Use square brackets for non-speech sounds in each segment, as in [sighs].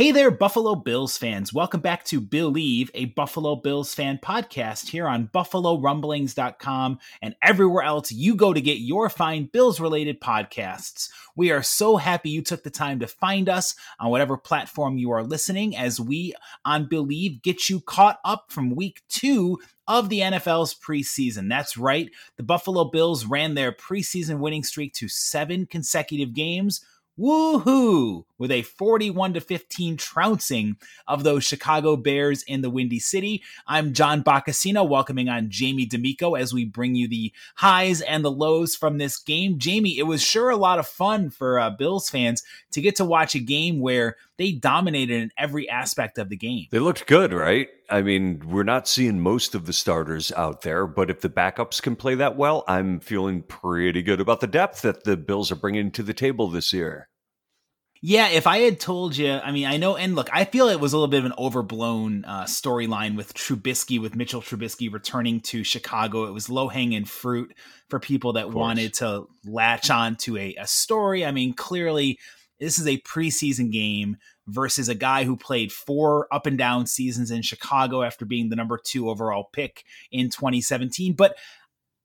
Hey there, Buffalo Bills fans. Welcome back to Billieve, a Buffalo Bills fan podcast here on BuffaloRumblings.com and everywhere else you go to get your fine Bills related podcasts. We are so happy you took the time to find us on whatever platform you are listening as we on Billieve get you caught up from week two of the NFL's preseason. That's right, the Buffalo Bills ran their preseason winning streak to seven consecutive games woohoo with a 41 to 15 trouncing of those Chicago Bears in the Windy City. I'm John Boccacino, welcoming on Jamie D'Amico as we bring you the highs and the lows from this game. Jamie, it was sure a lot of fun for uh, Bills fans to get to watch a game where they dominated in every aspect of the game. They looked good, right? I mean, we're not seeing most of the starters out there, but if the backups can play that well, I'm feeling pretty good about the depth that the Bills are bringing to the table this year. Yeah, if I had told you, I mean, I know, and look, I feel it was a little bit of an overblown uh, storyline with Trubisky, with Mitchell Trubisky returning to Chicago. It was low hanging fruit for people that wanted to latch on to a, a story. I mean, clearly, this is a preseason game versus a guy who played four up and down seasons in Chicago after being the number two overall pick in 2017. But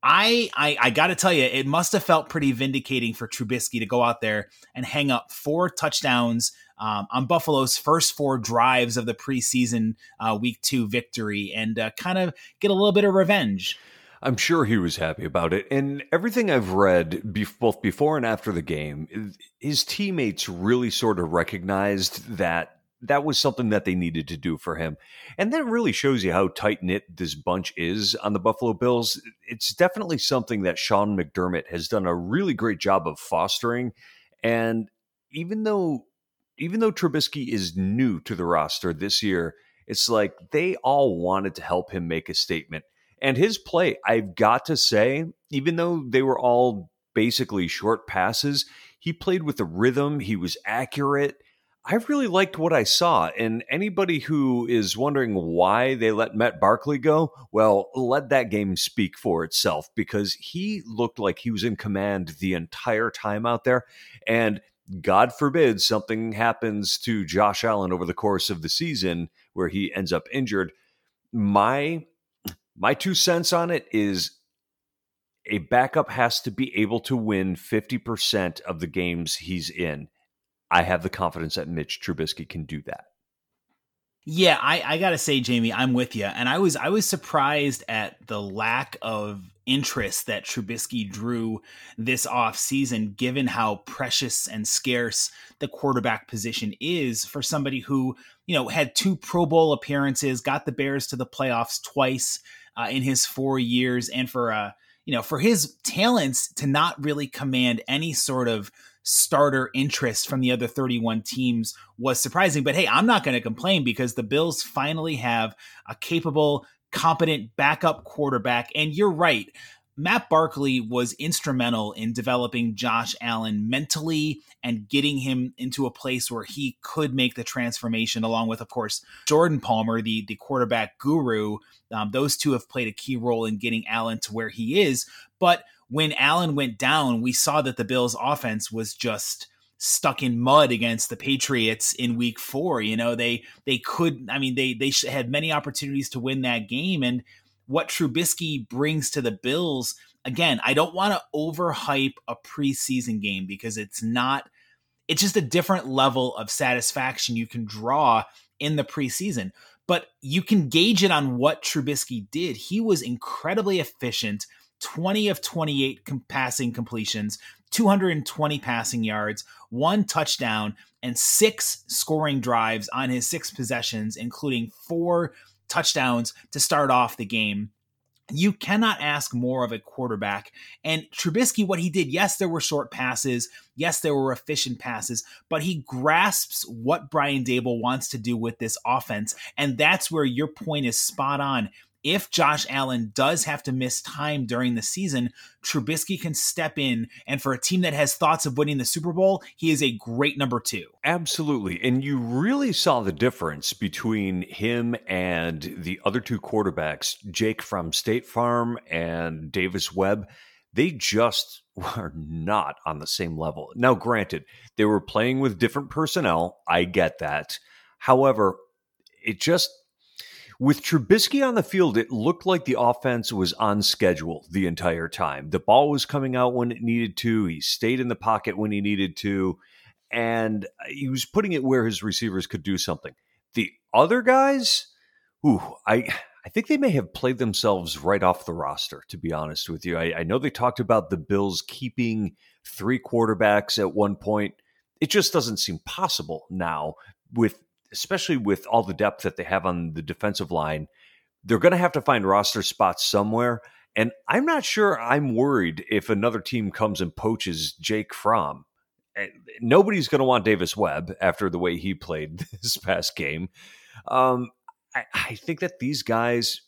I, I, I got to tell you, it must have felt pretty vindicating for Trubisky to go out there and hang up four touchdowns um, on Buffalo's first four drives of the preseason uh, Week Two victory, and uh, kind of get a little bit of revenge. I'm sure he was happy about it. And everything I've read, both before and after the game, his teammates really sort of recognized that that was something that they needed to do for him. And that really shows you how tight knit this bunch is on the Buffalo Bills. It's definitely something that Sean McDermott has done a really great job of fostering. And even though even though Trubisky is new to the roster this year, it's like they all wanted to help him make a statement. And his play, I've got to say, even though they were all basically short passes, he played with the rhythm, he was accurate I really liked what I saw. And anybody who is wondering why they let Matt Barkley go, well, let that game speak for itself because he looked like he was in command the entire time out there. And God forbid something happens to Josh Allen over the course of the season where he ends up injured. My my two cents on it is a backup has to be able to win 50% of the games he's in I have the confidence that Mitch Trubisky can do that. Yeah, I, I gotta say, Jamie, I'm with you, and I was I was surprised at the lack of interest that Trubisky drew this off season, given how precious and scarce the quarterback position is for somebody who you know had two Pro Bowl appearances, got the Bears to the playoffs twice uh, in his four years, and for uh you know for his talents to not really command any sort of starter interest from the other 31 teams was surprising. But hey, I'm not going to complain because the Bills finally have a capable, competent backup quarterback. And you're right. Matt Barkley was instrumental in developing Josh Allen mentally and getting him into a place where he could make the transformation, along with, of course, Jordan Palmer, the, the quarterback guru. Um, those two have played a key role in getting Allen to where he is. But when Allen went down, we saw that the Bills' offense was just stuck in mud against the Patriots in week 4 you know they they could I mean they they had many opportunities to win that game and what Trubisky brings to the Bills again I don't want to overhype a preseason game because it's not it's just a different level of satisfaction you can draw in the preseason. But you can gauge it on what Trubisky did. He was incredibly efficient 20 of 28 passing completions, 220 passing yards, one touchdown, and six scoring drives on his six possessions, including four touchdowns to start off the game. You cannot ask more of a quarterback. And Trubisky, what he did, yes, there were short passes. Yes, there were efficient passes, but he grasps what Brian Daboll wants to do with this offense. And that's where your point is spot on if Josh Allen does have to miss time during the season, Trubisky can step in. And for a team that has thoughts of winning the Super Bowl, he is a great number two. Absolutely. And you really saw the difference between him and the other two quarterbacks, Jake from State Farm and Davis Webb. They just [laughs] were not on the same level. Now, granted, they were playing with different personnel. I get that. However, it just with Trubisky on the field, it looked like the offense was on schedule the entire time. The ball was coming out when it needed to. He stayed in the pocket when he needed to. And he was putting it where his receivers could do something. The other guys, ooh, I I think they may have played themselves right off the roster, to be honest with you. I, I know they talked about the Bills keeping three quarterbacks at one point. It just doesn't seem possible now with especially with all the depth that they have on the defensive line, they're going to have to find roster spots somewhere. And I'm not sure I'm worried if another team comes and poaches Jake Fromm. Eh, nobody's going to want Davis Webb after the way he played [laughs] this past game. Um, I, I think that these guys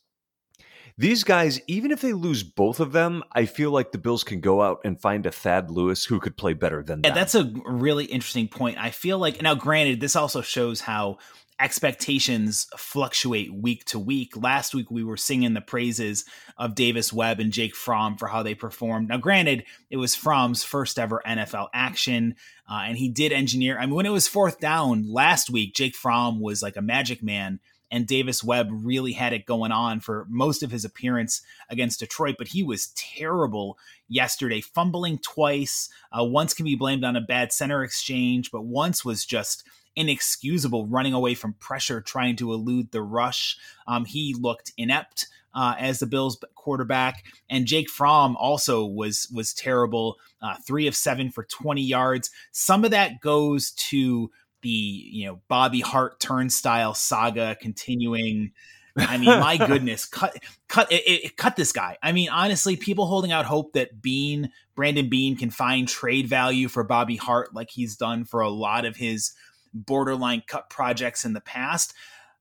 these guys, even if they lose both of them, I feel like the Bills can go out and find a Thad Lewis who could play better than that. That's a really interesting point. I feel like now, granted, this also shows how expectations fluctuate week to week. Last week we were singing the praises of Davis Webb and Jake Fromm for how they performed. Now, granted, it was Fromm's first ever NFL action, uh, and he did engineer. I mean, when it was fourth down last week, Jake Fromm was like a magic man and Davis Webb really had it going on for most of his appearance against Detroit, but he was terrible yesterday, fumbling twice. Uh, once can be blamed on a bad center exchange, but once was just inexcusable, running away from pressure, trying to elude the rush. Um, he looked inept. Uh, as the Bills quarterback, and Jake Fromm also was was terrible. Uh, three of seven for twenty yards. Some of that goes to the you know Bobby Hart turnstile saga continuing. I mean, my [laughs] goodness, cut cut it, it, cut this guy. I mean, honestly, people holding out hope that Beane, Brandon Beane can find trade value for Bobby Hart like he's done for a lot of his borderline cut projects in the past.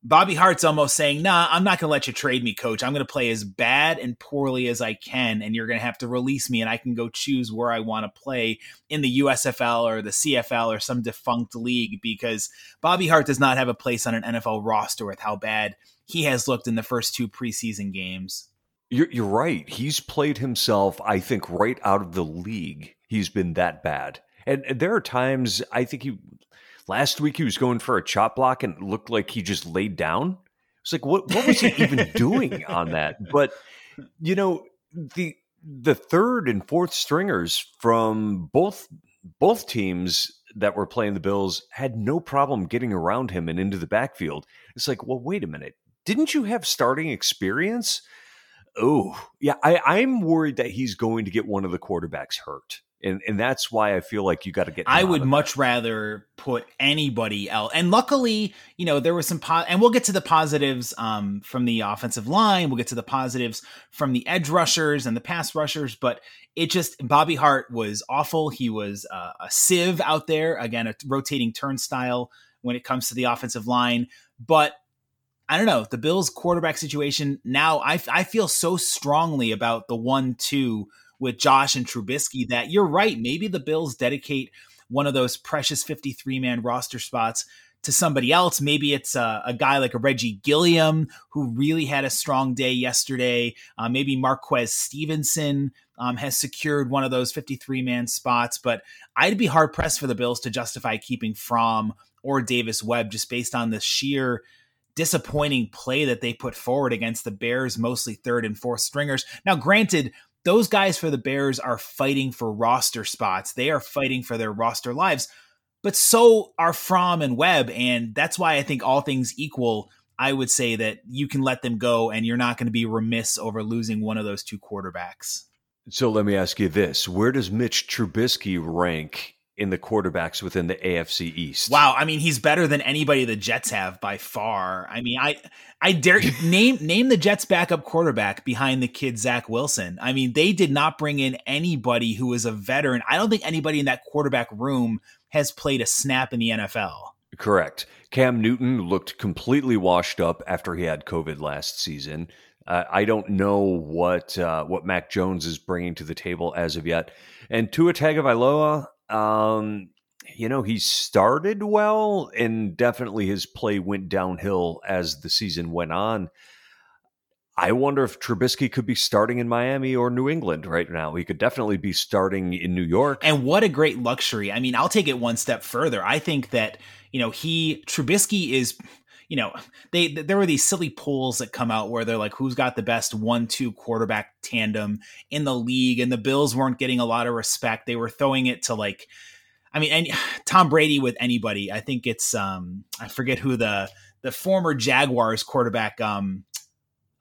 Bobby Hart's almost saying, "Nah, I'm not going to let you trade me, coach. I'm going to play as bad and poorly as I can, and you're going to have to release me, and I can go choose where I want to play in the USFL or the CFL or some defunct league because Bobby Hart does not have a place on an NFL roster with how bad he has looked in the first two preseason games." You're, you're right. He's played himself, I think, right out of the league. He's been that bad. And, and there are times I think he Last week he was going for a chop block and it looked like he just laid down. It's like what what was he even [laughs] doing on that? But you know, the the third and fourth stringers from both both teams that were playing the Bills had no problem getting around him and into the backfield. It's like, well, wait a minute. Didn't you have starting experience? Oh, yeah. I, I'm worried that he's going to get one of the quarterbacks hurt and and that's why I feel like you got to get. I would much that. rather put anybody else. And luckily, you know, there was some po- and we'll get to the positives um, from the offensive line. We'll get to the positives from the edge rushers and the pass rushers. But it just Bobby Hart was awful. He was uh, a sieve out there again, a rotating turnstile when it comes to the offensive line. But I don't know the Bills quarterback situation now. I I feel so strongly about the one two with Josh and Trubisky that you're right. Maybe the Bills dedicate one of those precious 53 man roster spots to somebody else. Maybe it's a, a, guy like a Reggie Gilliam who really had a strong day yesterday. Uh, maybe Marquez Stevenson um, has secured one of those 53 man spots, but I'd be hard pressed for the Bills to justify keeping Fromm or Davis Webb just based on the sheer disappointing play that they put forward against the Bears, mostly third and fourth stringers. Now, granted, those guys for the Bears are fighting for roster spots. They are fighting for their roster lives, but so are Fromm and Webb. And that's why I think all things equal, I would say that you can let them go and you're not going to be remiss over losing one of those two quarterbacks. So let me ask you this Where does Mitch Trubisky rank in the quarterbacks within the AFC East. Wow, I mean he's better than anybody the Jets have by far. I mean, I I dare [laughs] name name the Jets backup quarterback behind the kid Zach Wilson. I mean, they did not bring in anybody who was a veteran. I don't think anybody in that quarterback room has played a snap in the NFL. Correct. Cam Newton looked completely washed up after he had COVID last season. Uh, I don't know what uh, what Mac Jones is bringing to the table as of yet. And Tua Tagovailoa, um, you know, he started well, and definitely his play went downhill as the season went on. I wonder if Trubisky could be starting in Miami or New England right now. He could definitely be starting in New York. And what a great luxury. I mean, I'll take it one step further. I think that, you know, he, Trubisky is you know, they there were these silly polls that come out where they're like, who's got the best one-two quarterback tandem in the league, and the Bills weren't getting a lot of respect. They were throwing it to like, I mean, and [sighs] Tom Brady with anybody. I think it's um, I forget who the the former Jaguars quarterback. Um,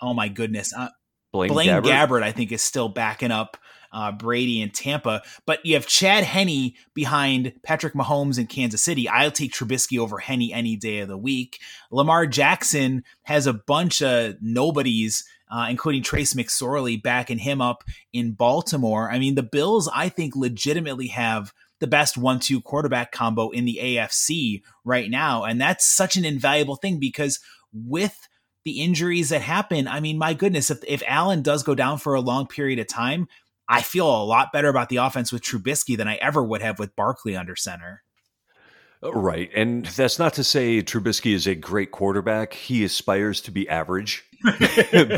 oh my goodness, uh, Blaine, Blaine Gabbert. Gabbert, I think is still backing up uh, Brady in Tampa. But you have Chad Henne behind Patrick Mahomes in Kansas City. I'll take Trubisky over Henne any day of the week. Lamar Jackson has a bunch of nobodies. Uh, including Trace McSorley backing him up in Baltimore. I mean, the Bills, I think, legitimately have the best one two quarterback combo in the AFC right now. And that's such an invaluable thing because with the injuries that happen, I mean, my goodness, if, if Allen does go down for a long period of time, I feel a lot better about the offense with Trubisky than I ever would have with Barkley under center. Uh, right. And that's not to say Trubisky is a great quarterback. He aspires to be average. [laughs]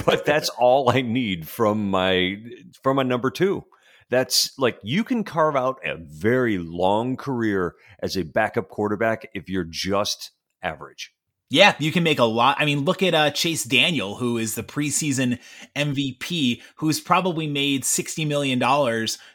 but that's all I need from my from my number 2. That's like you can carve out a very long career as a backup quarterback if you're just average. Yeah, you can make a lot. I mean, look at uh, Chase Daniel, who is the preseason MVP, who's probably made $60 million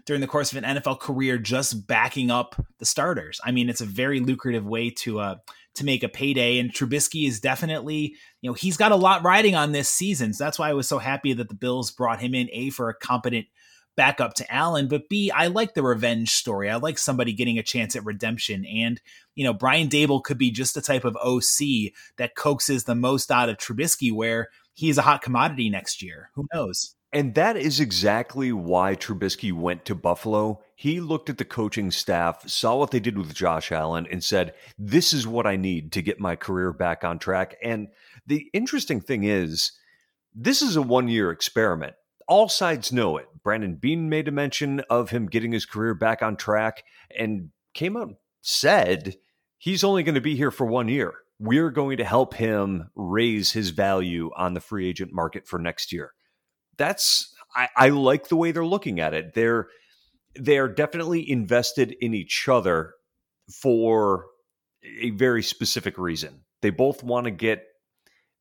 during the course of an NFL career just backing up the starters. I mean, it's a very lucrative way to uh, to make a payday. And Trubisky is definitely, you know, he's got a lot riding on this season. So that's why I was so happy that the Bills brought him in, A, for a competent – back up to Allen. But B, I like the revenge story. I like somebody getting a chance at redemption. And, you know, Brian Daboll could be just the type of OC that coaxes the most out of Trubisky, where he's a hot commodity next year. Who knows? And that is exactly why Trubisky went to Buffalo. He looked at the coaching staff, saw what they did with Josh Allen, and said, This is what I need to get my career back on track. And the interesting thing is, this is a one year experiment all sides know it. Brandon Beane made a mention of him getting his career back on track and came out said he's only going to be here for one year. We're going to help him raise his value on the free agent market for next year. That's I, I like the way they're looking at it. They're they're definitely invested in each other for a very specific reason. They both want to get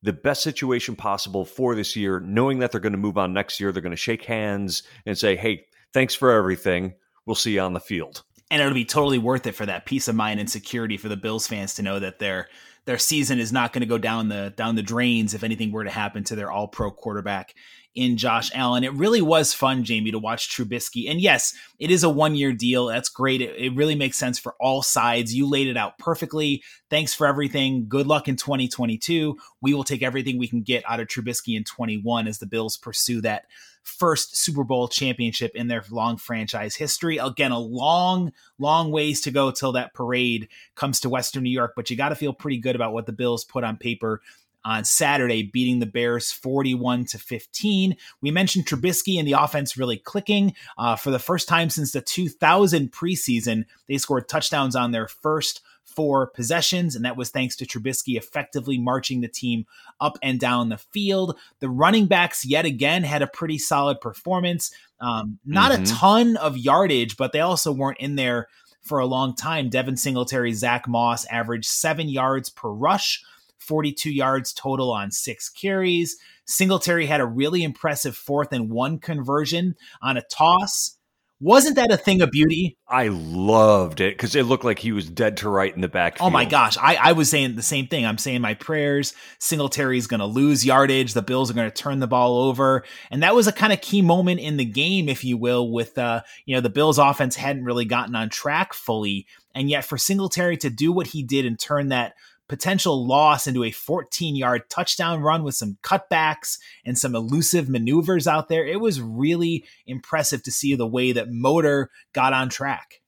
the best situation possible for this year, knowing that they're going to move on next year. They're going to shake hands and say, hey, thanks for everything. We'll see you on the field. And it'll be totally worth it for that peace of mind and security for the Bills fans to know that their their season is not going to go down the down the drains if anything were to happen to their all pro quarterback in Josh Allen. It really was fun, Jamie, to watch Trubisky. And yes, it is a one year deal. That's great. It, it, really makes sense for all sides. You laid it out perfectly. Thanks for everything. Good luck in 2022. We will take everything we can get out of Trubisky in 21 as the Bills pursue that first Super Bowl championship in their long franchise history. Again, a long, long ways to go till that parade comes to Western New York, but you got to feel pretty good about what the Bills put on paper on Saturday, beating the Bears 41 to 15. We mentioned Trubisky and the offense really clicking. Uh, for the first time since the 2000 preseason, they scored touchdowns on their first four possessions, and that was thanks to Trubisky effectively marching the team up and down the field. The running backs, yet again, had a pretty solid performance. Um, not mm-hmm. a ton of yardage, but they also weren't in there for a long time. Devin Singletary, Zack Moss averaged seven yards per rush, 42 yards total on six carries. Singletary had a really impressive fourth and one conversion on a toss. Wasn't that a thing of beauty? I loved it because it looked like he was dead to right in the back. Oh my gosh. I, I was saying the same thing. I'm saying my prayers. Singletary's going to lose yardage. The Bills are going to turn the ball over. And that was a kind of key moment in the game, if you will, with, uh, you know, the Bills offense hadn't really gotten on track fully. And yet for Singletary to do what he did and turn that potential loss into a 14 yard touchdown run with some cutbacks and some elusive maneuvers out there. It was really impressive to see the way that Motor got on track.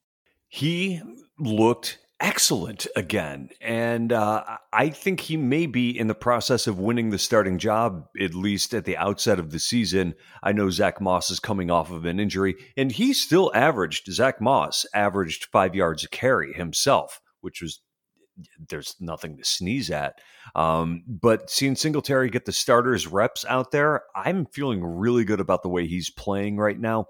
He looked excellent again. And uh, I think he may be in the process of winning the starting job, at least at the outset of the season. I know Zack Moss is coming off of an injury, and he still averaged, Zack Moss averaged five yards a carry himself, which was there's nothing to sneeze at. Um, but seeing Singletary get the starters reps out there, I'm feeling really good about the way he's playing right now.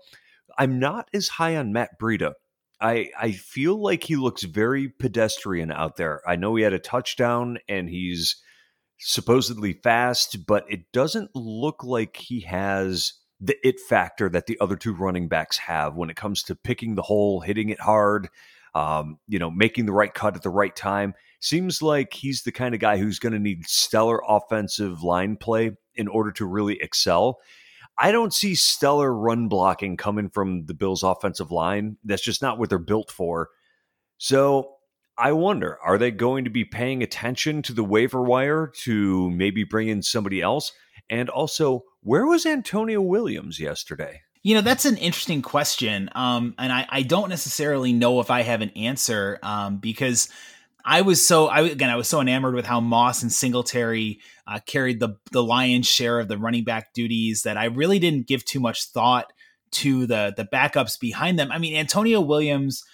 I'm not as high on Matt Breida. I, I feel like he looks very pedestrian out there. I know he had a touchdown and he's supposedly fast, but it doesn't look like he has the it factor that the other two running backs have when it comes to picking the hole, hitting it hard, um, you know, making the right cut at the right time. Seems like he's the kind of guy who's going to need stellar offensive line play in order to really excel. I don't see stellar run blocking coming from the Bills' offensive line. That's just not what they're built for. So I wonder, are they going to be paying attention to the waiver wire to maybe bring in somebody else? And also, where was Antonio Williams yesterday? You know, that's an interesting question. Um, and I, I don't necessarily know if I have an answer um, because I was so I again I was so enamored with how Moss and Singletary uh, carried the the lion's share of the running back duties that I really didn't give too much thought to the the backups behind them. I mean, Antonio Williams,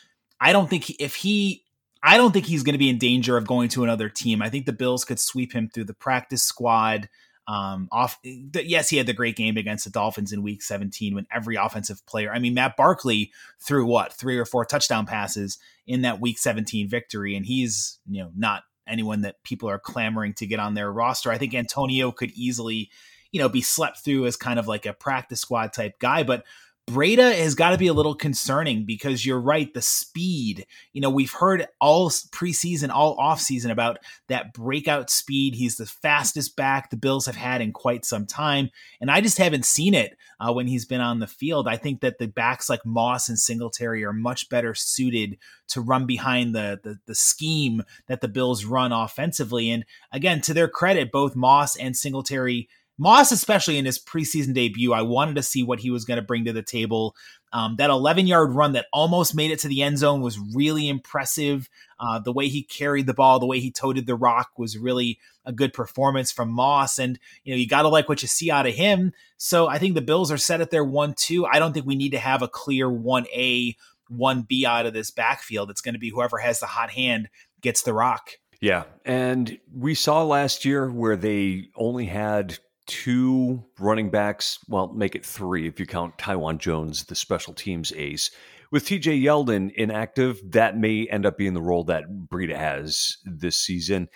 I don't think he, if he I don't think he's going to be in danger of going to another team. I think the Bills could sweep him through the practice squad. Um, off, yes, he had the great game against the Dolphins in Week 17 when every offensive player. I mean, Matt Barkley threw what three or four touchdown passes in that Week 17 victory, and he's you know not anyone that people are clamoring to get on their roster. I think Antonio could easily, you know, be slept through as kind of like a practice squad type guy, but Breida has got to be a little concerning because you're right. The speed, you know, we've heard all preseason, all offseason about that breakout speed. He's the fastest back the Bills have had in quite some time. And I just haven't seen it uh, when he's been on the field. I think that the backs like Moss and Singletary are much better suited to run behind the, the, the scheme that the Bills run offensively. And again, to their credit, both Moss and Singletary Moss, especially in his preseason debut, I wanted to see what he was going to bring to the table. Um, that 11 yard run that almost made it to the end zone was really impressive. Uh, the way he carried the ball, the way he toted the rock was really a good performance from Moss. And, you know, you got to like what you see out of him. So I think the Bills are set at their 1 2. I don't think we need to have a clear 1A, 1B out of this backfield. It's going to be whoever has the hot hand gets the rock. Yeah. And we saw last year where they only had two running backs. Well, make it three if you count Taiwan Jones, the special teams ace. With TJ Yeldon inactive, that may end up being the role that Breida has this season.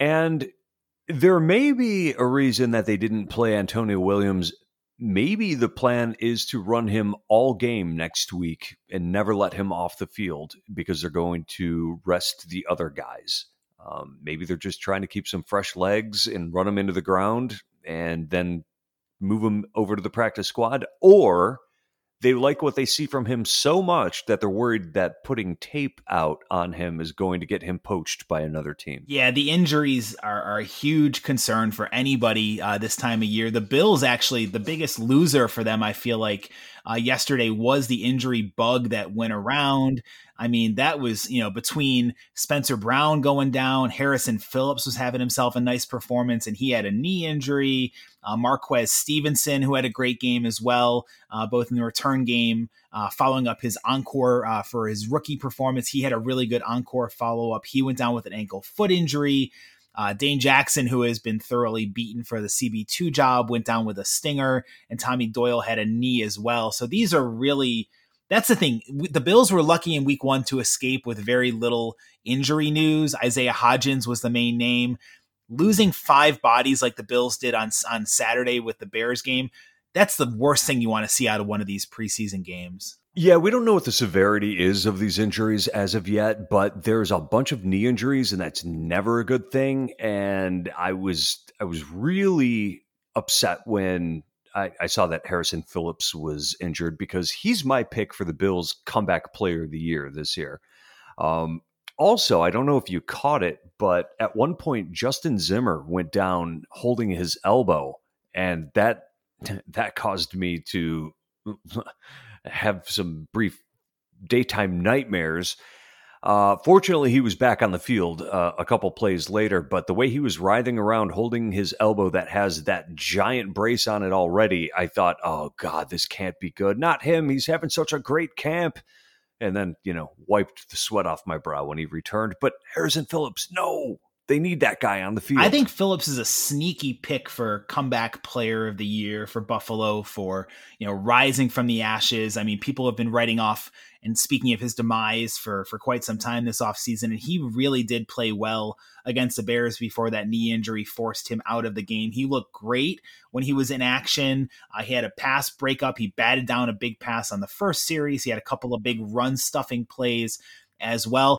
And there may be a reason that they didn't play Antonio Williams. Maybe the plan is to run him all game next week and never let him off the field because they're going to rest the other guys. Um, maybe they're just trying to keep some fresh legs and run them into the ground and then move them over to the practice squad, or they like what they see from him so much that they're worried that putting tape out on him is going to get him poached by another team. Yeah, the injuries are, are a huge concern for anybody uh, this time of year. The Bills, actually, the biggest loser for them, I feel like, uh, yesterday was the injury bug that went around. I mean, that was, you know, between Spencer Brown going down, Harrison Phillips was having himself a nice performance, and he had a knee injury. Uh, Marquez Stevenson, who had a great game as well, uh, both in the return game, uh, following up his encore uh, for his rookie performance. He had a really good encore follow up. He went down with an ankle foot injury. Uh, Dane Jackson, who has been thoroughly beaten for the CB2 job, went down with a stinger, and Tommy Doyle had a knee as well. So these are really that's the thing. The Bills were lucky in week one to escape with very little injury news. Isaiah Hodgins was the main name. Losing five bodies like the Bills did on, on Saturday with the Bears game, that's the worst thing you want to see out of one of these preseason games. Yeah, we don't know what the severity is of these injuries as of yet, but there's a bunch of knee injuries and that's never a good thing. And I was I was really upset when I, I, saw that Harrison Phillips was injured because he's my pick for the Bills comeback player of the year this year. Um, also, I don't know if you caught it, but at one point Justin Zimmer went down holding his elbow, and that [laughs] that caused me to [laughs] have some brief daytime nightmares uh, fortunately, he was back on the field uh, a couple plays later, but the way he was writhing around holding his elbow that has that giant brace on it already, I thought, oh, God, this can't be good. Not him. He's having such a great camp. And then, you know, wiped the sweat off my brow when he returned. But Harrison Phillips, no, they need that guy on the field. I think Phillips is a sneaky pick for comeback player of the year for Buffalo for, you know, rising from the ashes. I mean, people have been writing off and speaking of his demise for for quite some time this offseason and he really did play well against the bears before that knee injury forced him out of the game. He looked great when he was in action. Uh, he had a pass breakup. He batted down a big pass on the first series. He had a couple of big run stuffing plays as well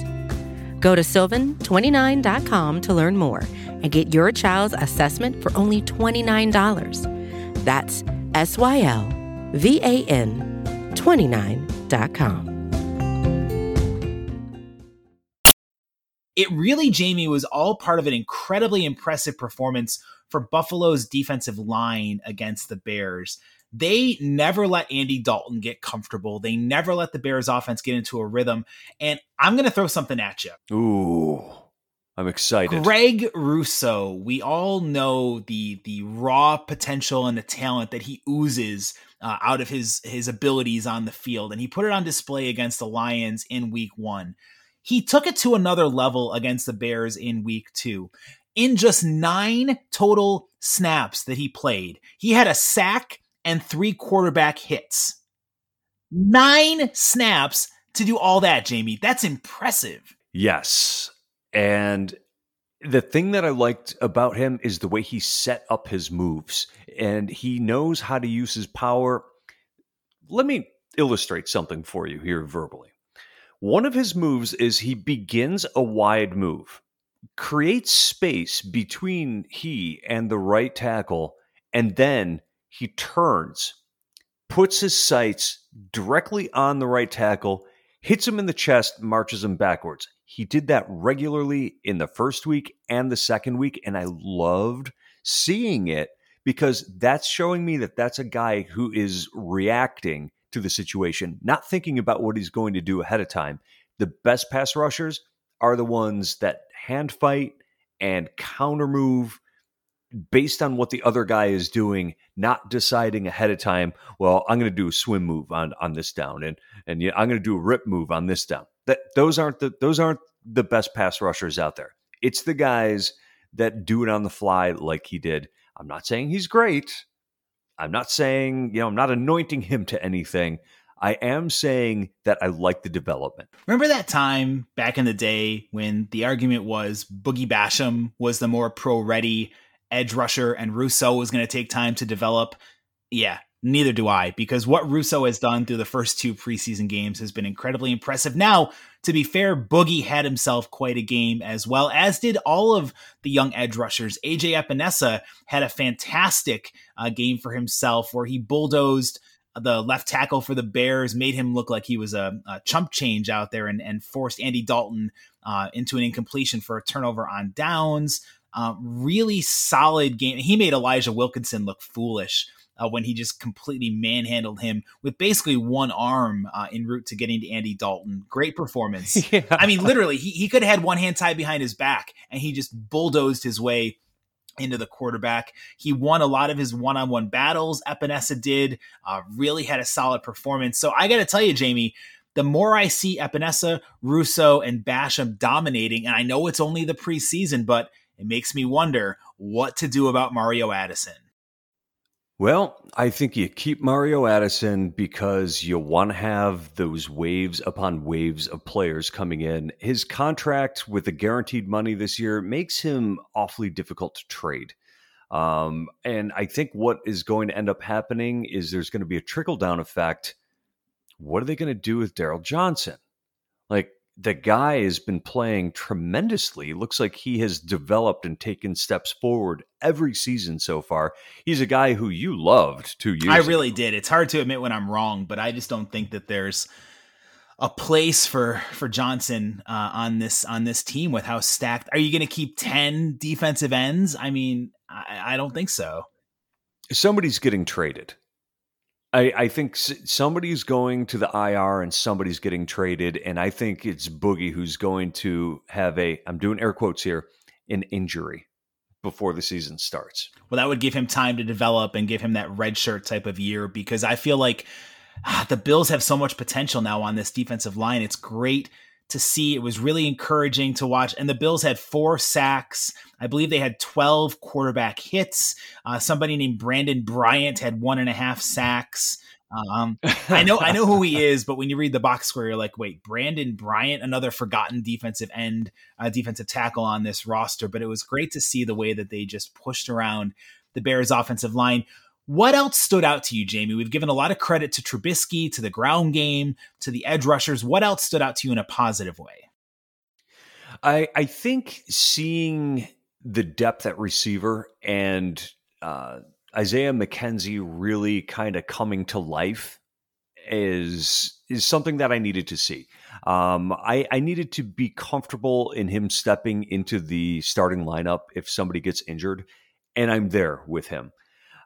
Go to sylvan29.com to learn more and get your child's assessment for only $29. That's S Y L V A N 29.com. It really, Jamie, was all part of an incredibly impressive performance for Buffalo's defensive line against the Bears. They never let Andy Dalton get comfortable. They never let the Bears offense get into a rhythm. And I'm going to throw something at you. Ooh. I'm excited. Greg Rousseau, we all know the the raw potential and the talent that he oozes uh, out of his his abilities on the field, and he put it on display against the Lions in Week One. He took it to another level against the Bears in Week Two. In just nine total snaps that he played, he had a sack and three quarterback hits. Nine snaps to do all that, Jamie. That's impressive. Yes. And the thing that I liked about him is the way he set up his moves and he knows how to use his power. Let me illustrate something for you here verbally. One of his moves is he begins a wide move, creates space between he and the right tackle, and then he turns, puts his sights directly on the right tackle, hits him in the chest, marches him backwards. He did that regularly in the first week and the second week, and I loved seeing it because that's showing me that that's a guy who is reacting to the situation, not thinking about what he's going to do ahead of time. The best pass rushers are the ones that hand fight and counter move based on what the other guy is doing, not deciding ahead of time, well, I'm going to do a swim move on on this down and and yeah, I'm going to do a rip move on this down. That those aren't the those aren't the best pass rushers out there. It's the guys that do it on the fly like he did. I'm not saying he's great. I'm not saying, you know, I'm not anointing him to anything. I am saying that I like the development. Remember that time back in the day when the argument was Boogie Basham was the more pro ready edge rusher and Rousseau was going to take time to develop? Yeah, neither do I, because what Rousseau has done through the first two preseason games has been incredibly impressive. Now, to be fair, Boogie had himself quite a game as well, as did all of the young edge rushers. AJ Epenesa had a fantastic uh, game for himself where he bulldozed the left tackle for the Bears, made him look like he was a, a chump change out there and, and forced Andy Dalton uh, into an incompletion for a turnover on downs. Uh, really solid game. He made Elijah Wilkinson look foolish uh, when he just completely manhandled him with basically one arm uh, en route to getting to Andy Dalton. Great performance. [laughs] Yeah. I mean, literally, he, he could have had one hand tied behind his back and he just bulldozed his way into the quarterback. He won a lot of his one on one battles. Epenesa did, uh, really had a solid performance. So I got to tell you, Jamie, the more I see Epenesa, Rousseau, and Basham dominating, and I know it's only the preseason, but it makes me wonder what to do about Mario Addison. Well, I think you keep Mario Addison because you want to have those waves upon waves of players coming in. His contract with the guaranteed money this year makes him awfully difficult to trade. Um, and I think what is going to end up happening is there's going to be a trickle down effect. What are they going to do with Darryl Johnson? The guy has been playing tremendously. Looks like he has developed and taken steps forward every season so far. He's a guy who you loved two years. I really ago. did. It's hard to admit when I'm wrong, but I just don't think that there's a place for for Johnson uh, on this on this team with how stacked. Are you going to keep ten defensive ends? I mean, I, I don't think so. Somebody's getting traded. I, I think somebody's going to the IR and somebody's getting traded, and I think it's Boogie who's going to have a I'm doing air quotes here an injury before the season starts. Well, that would give him time to develop and give him that red shirt type of year because I feel like ah, the Bills have so much potential now on this defensive line. It's great to see. It was really encouraging to watch. And the Bills had four sacks. I believe they had 12 quarterback hits. Uh, somebody named Brandon Bryant had one and a half sacks. Um, I know, I know who he [laughs] is, but when you read the box score, you're like, wait, Brandon Bryant, another forgotten defensive end, uh, defensive tackle on this roster. But it was great to see the way that they just pushed around the Bears' offensive line. What else stood out to you, Jamie? We've given a lot of credit to Trubisky, to the ground game, to the edge rushers. What else stood out to you in a positive way? I I think seeing the depth at receiver and uh, Isaiah McKenzie really kind of coming to life is is something that I needed to see. Um, I, I needed to be comfortable in him stepping into the starting lineup if somebody gets injured, and I'm there with him.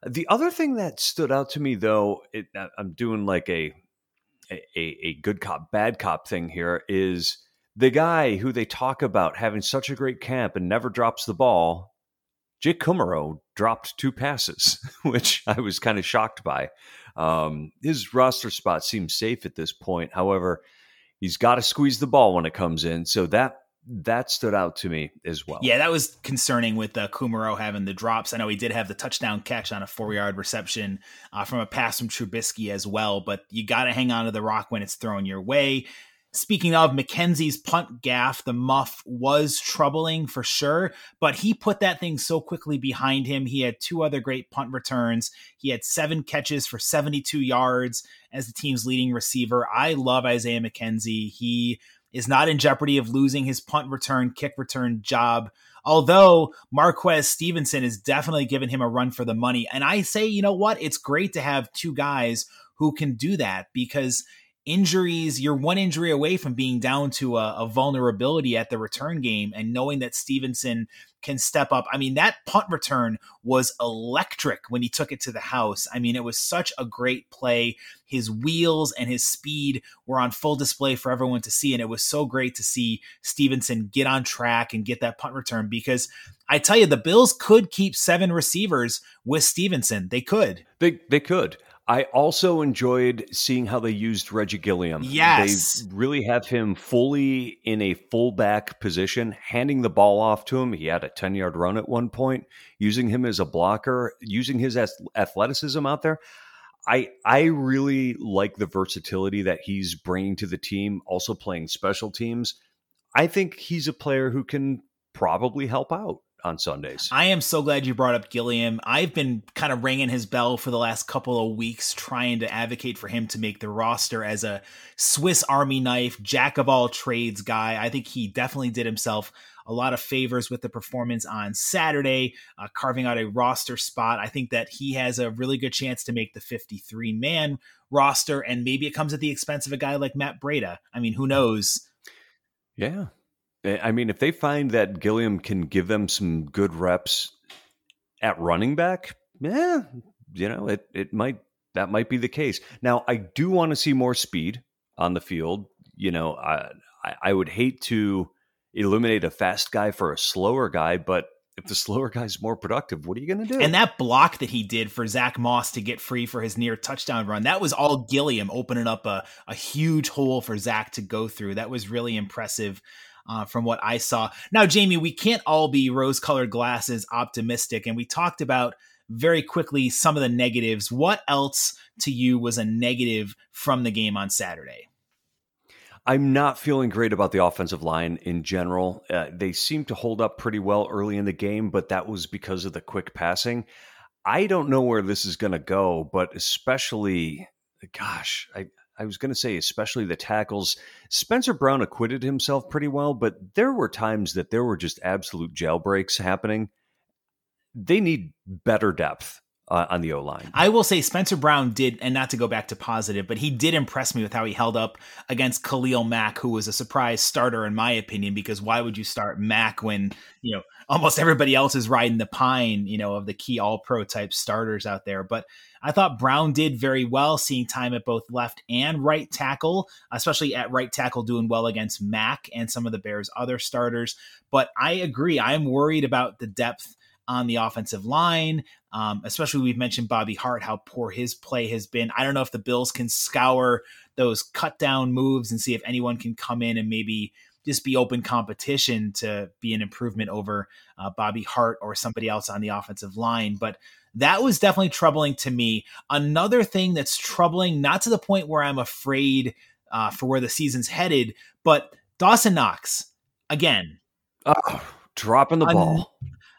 The other thing that stood out to me, though, it, I'm doing like a, a a good cop bad cop thing here, is the guy who they talk about having such a great camp and never drops the ball. Jake Kumerow dropped two passes, [laughs] which I was kind of shocked by. Um, his roster spot seems safe at this point. However, he's got to squeeze the ball when it comes in. So that that stood out to me as well. Yeah, that was concerning with uh, Kumerow having the drops. I know he did have the touchdown catch on a four yard reception uh, from a pass from Trubisky as well, but you got to hang on to the rock when it's thrown your way. Speaking of McKenzie's punt gaff, the muff was troubling for sure, but he put that thing so quickly behind him. He had two other great punt returns. He had seven catches for 72 yards as the team's leading receiver. I love Isaiah McKenzie. He is not in jeopardy of losing his punt return, kick return job. Although Marquez Stevenson is definitely giving him a run for the money. And I say, you know what? It's great to have two guys who can do that because injuries, you're one injury away from being down to a, a vulnerability at the return game. And knowing that Stevenson can step up. I mean, that punt return was electric when he took it to the house. I mean, it was such a great play. His wheels and his speed were on full display for everyone to see. And it was so great to see Stevenson get on track and get that punt return because I tell you, the Bills could keep seven receivers with Stevenson. They could. They they could. I also enjoyed seeing how they used Reggie Gilliam. Yes. They really have him fully in a fullback position, handing the ball off to him. He had a 10 yard run at one point, using him as a blocker, using his athleticism out there. I I really like the versatility that he's bringing to the team, also playing special teams. I think he's a player who can probably help out on Sundays. I am so glad you brought up Gilliam. I've been kind of ringing his bell for the last couple of weeks, trying to advocate for him to make the roster as a Swiss Army knife, jack of all trades guy. I think he definitely did himself a lot of favors with the performance on Saturday, uh, carving out a roster spot. I think that he has a really good chance to make the 53 man roster, and maybe it comes at the expense of a guy like Matt Breida. I mean, who knows? Yeah, I mean, if they find that Gilliam can give them some good reps at running back, yeah, you know, it it might that might be the case. Now, I do want to see more speed on the field. You know, I I would hate to eliminate a fast guy for a slower guy, but if the [laughs] slower guy's more productive, what are you going to do? And that block that he did for Zack Moss to get free for his near touchdown run, that was all Gilliam opening up a, a huge hole for Zack to go through. That was really impressive uh, from what I saw. Now, Jamie, we can't all be rose colored glasses optimistic. And we talked about very quickly some of the negatives. What else to you was a negative from the game on Saturday? I'm not feeling great about the offensive line in general. Uh, they seem to hold up pretty well early in the game, but that was because of the quick passing. I don't know where this is going to go, but especially, gosh, I, I was going to say, especially the tackles. Spencer Brown acquitted himself pretty well, but there were times that there were just absolute jailbreaks happening. They need better depth uh, on the O line. I will say Spencer Brown did, and not to go back to positive, but he did impress me with how he held up against Khalil Mack, who was a surprise starter in my opinion. Because why would you start Mack when you know almost everybody else is riding the pine, you know, of the key All Pro type starters out there? But I thought Brown did very well, seeing time at both left and right tackle, especially at right tackle, doing well against Mack and some of the Bears' other starters. But I agree, I'm worried about the depth on the offensive line. Um, especially we've mentioned Bobby Hart, how poor his play has been. I don't know if the Bills can scour those cut down moves and see if anyone can come in and maybe just be open competition to be an improvement over uh, Bobby Hart or somebody else on the offensive line. But that was definitely troubling to me. Another thing that's troubling, not to the point where I'm afraid uh, for where the season's headed, but Dawson Knox again. Oh, dropping the ball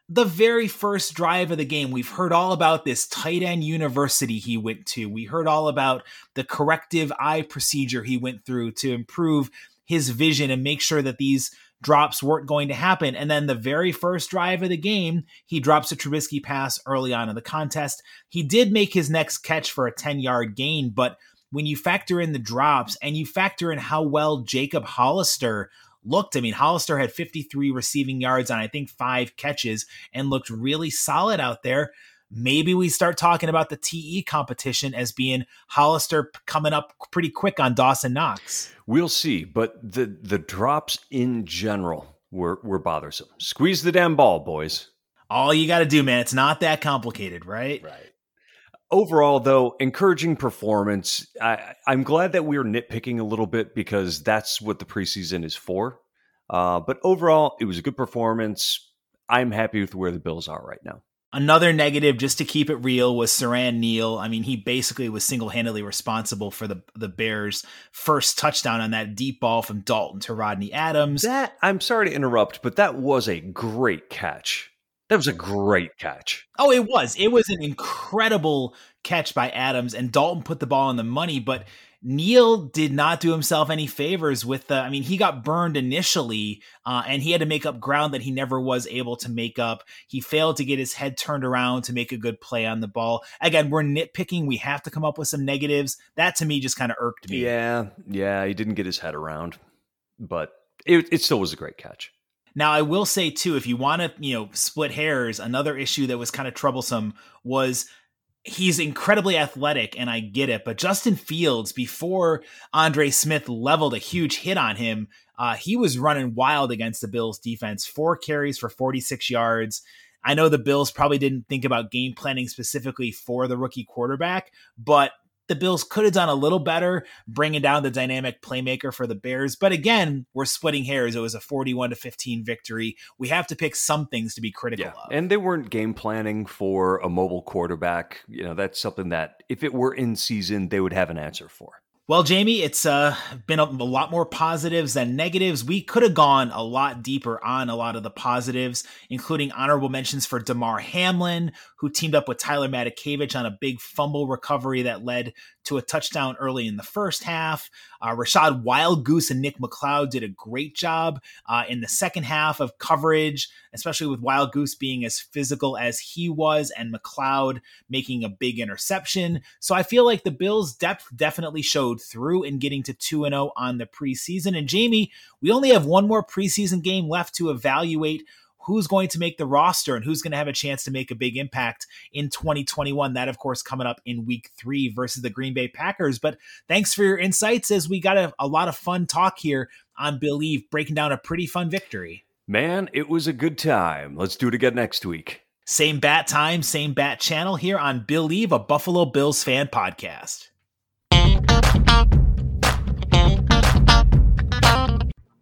the very first drive of the game, we've heard all about this tight end university he went to. We heard all about the corrective eye procedure he went through to improve his vision and make sure that these drops weren't going to happen. And then the very first drive of the game, he drops a Trubisky pass early on in the contest. He did make his next catch for a 10 yard gain, but when you factor in the drops and you factor in how well Jacob Hollister looked. I mean, Hollister had 53 receiving yards on I think five catches and looked really solid out there. Maybe we start talking about the TE competition as being Hollister coming up pretty quick on Dawson Knox. We'll see, but the the drops in general were were bothersome. Squeeze the damn ball, boys. All you got to do, man. It's not that complicated, right? Right. Overall, though, encouraging performance. I, am glad that we are nitpicking a little bit because that's what the preseason is for. Uh, but overall, it was a good performance. I'm happy with where the Bills are right now. Another negative, just to keep it real, was Siran Neal. I mean, he basically was single handedly responsible for the the Bears' first touchdown on that deep ball from Dalton to Rodney Adams. That I'm sorry to interrupt, but that was a great catch. That was a great catch. Oh, it was. It was an incredible catch by Adams, and Dalton put the ball on the money. But Neal did not do himself any favors with the. I mean, he got burned initially, uh, and he had to make up ground that he never was able to make up. He failed to get his head turned around to make a good play on the ball. Again, we're nitpicking. We have to come up with some negatives. That to me just kind of irked me. Yeah, yeah, he didn't get his head around, but it, it still was a great catch. Now, I will say too, if you want to, you know, split hairs, another issue that was kind of troublesome was he's incredibly athletic and I get it, but Justin Fields, before Andre Smith leveled a huge hit on him, uh, he was running wild against the Bills defense. Four carries for 46 yards. I know the Bills probably didn't think about game planning specifically for the rookie quarterback, but the Bills could have done a little better bringing down the dynamic playmaker for the Bears. But again, we're splitting hairs. It was a 41 to 15 victory. We have to pick some things to be critical yeah. of. And they weren't game planning for a mobile quarterback. You know, that's something that if it were in season, they would have an answer for. Well, Jamie, it's uh, been a, a, lot more positives than negatives. We could have gone a lot deeper on a lot of the positives, including honorable mentions for Damar Hamlin, who teamed up with Tyler Matakevich on a big fumble recovery that led to a touchdown early in the first half. Uh, Wild Goose and Nick McCloud did a great job uh, in the second half of coverage, especially with Wild Goose being as physical as he was and McCloud making a big interception. So I feel like the Bills' depth definitely showed through in getting to 2 0 on the preseason. And Jamie, we only have one more preseason game left to evaluate who's going to make the roster and who's going to have a chance to make a big impact in 2021. That, of course, coming up in week three versus the Green Bay Packers. But thanks for your insights as we got a, a lot of fun talk here on Billieve, breaking down a pretty fun victory. Man, it was a good time. Let's do it again next week. Same bat time, same bat channel here on Billieve, a Buffalo Bills fan podcast. Thank you.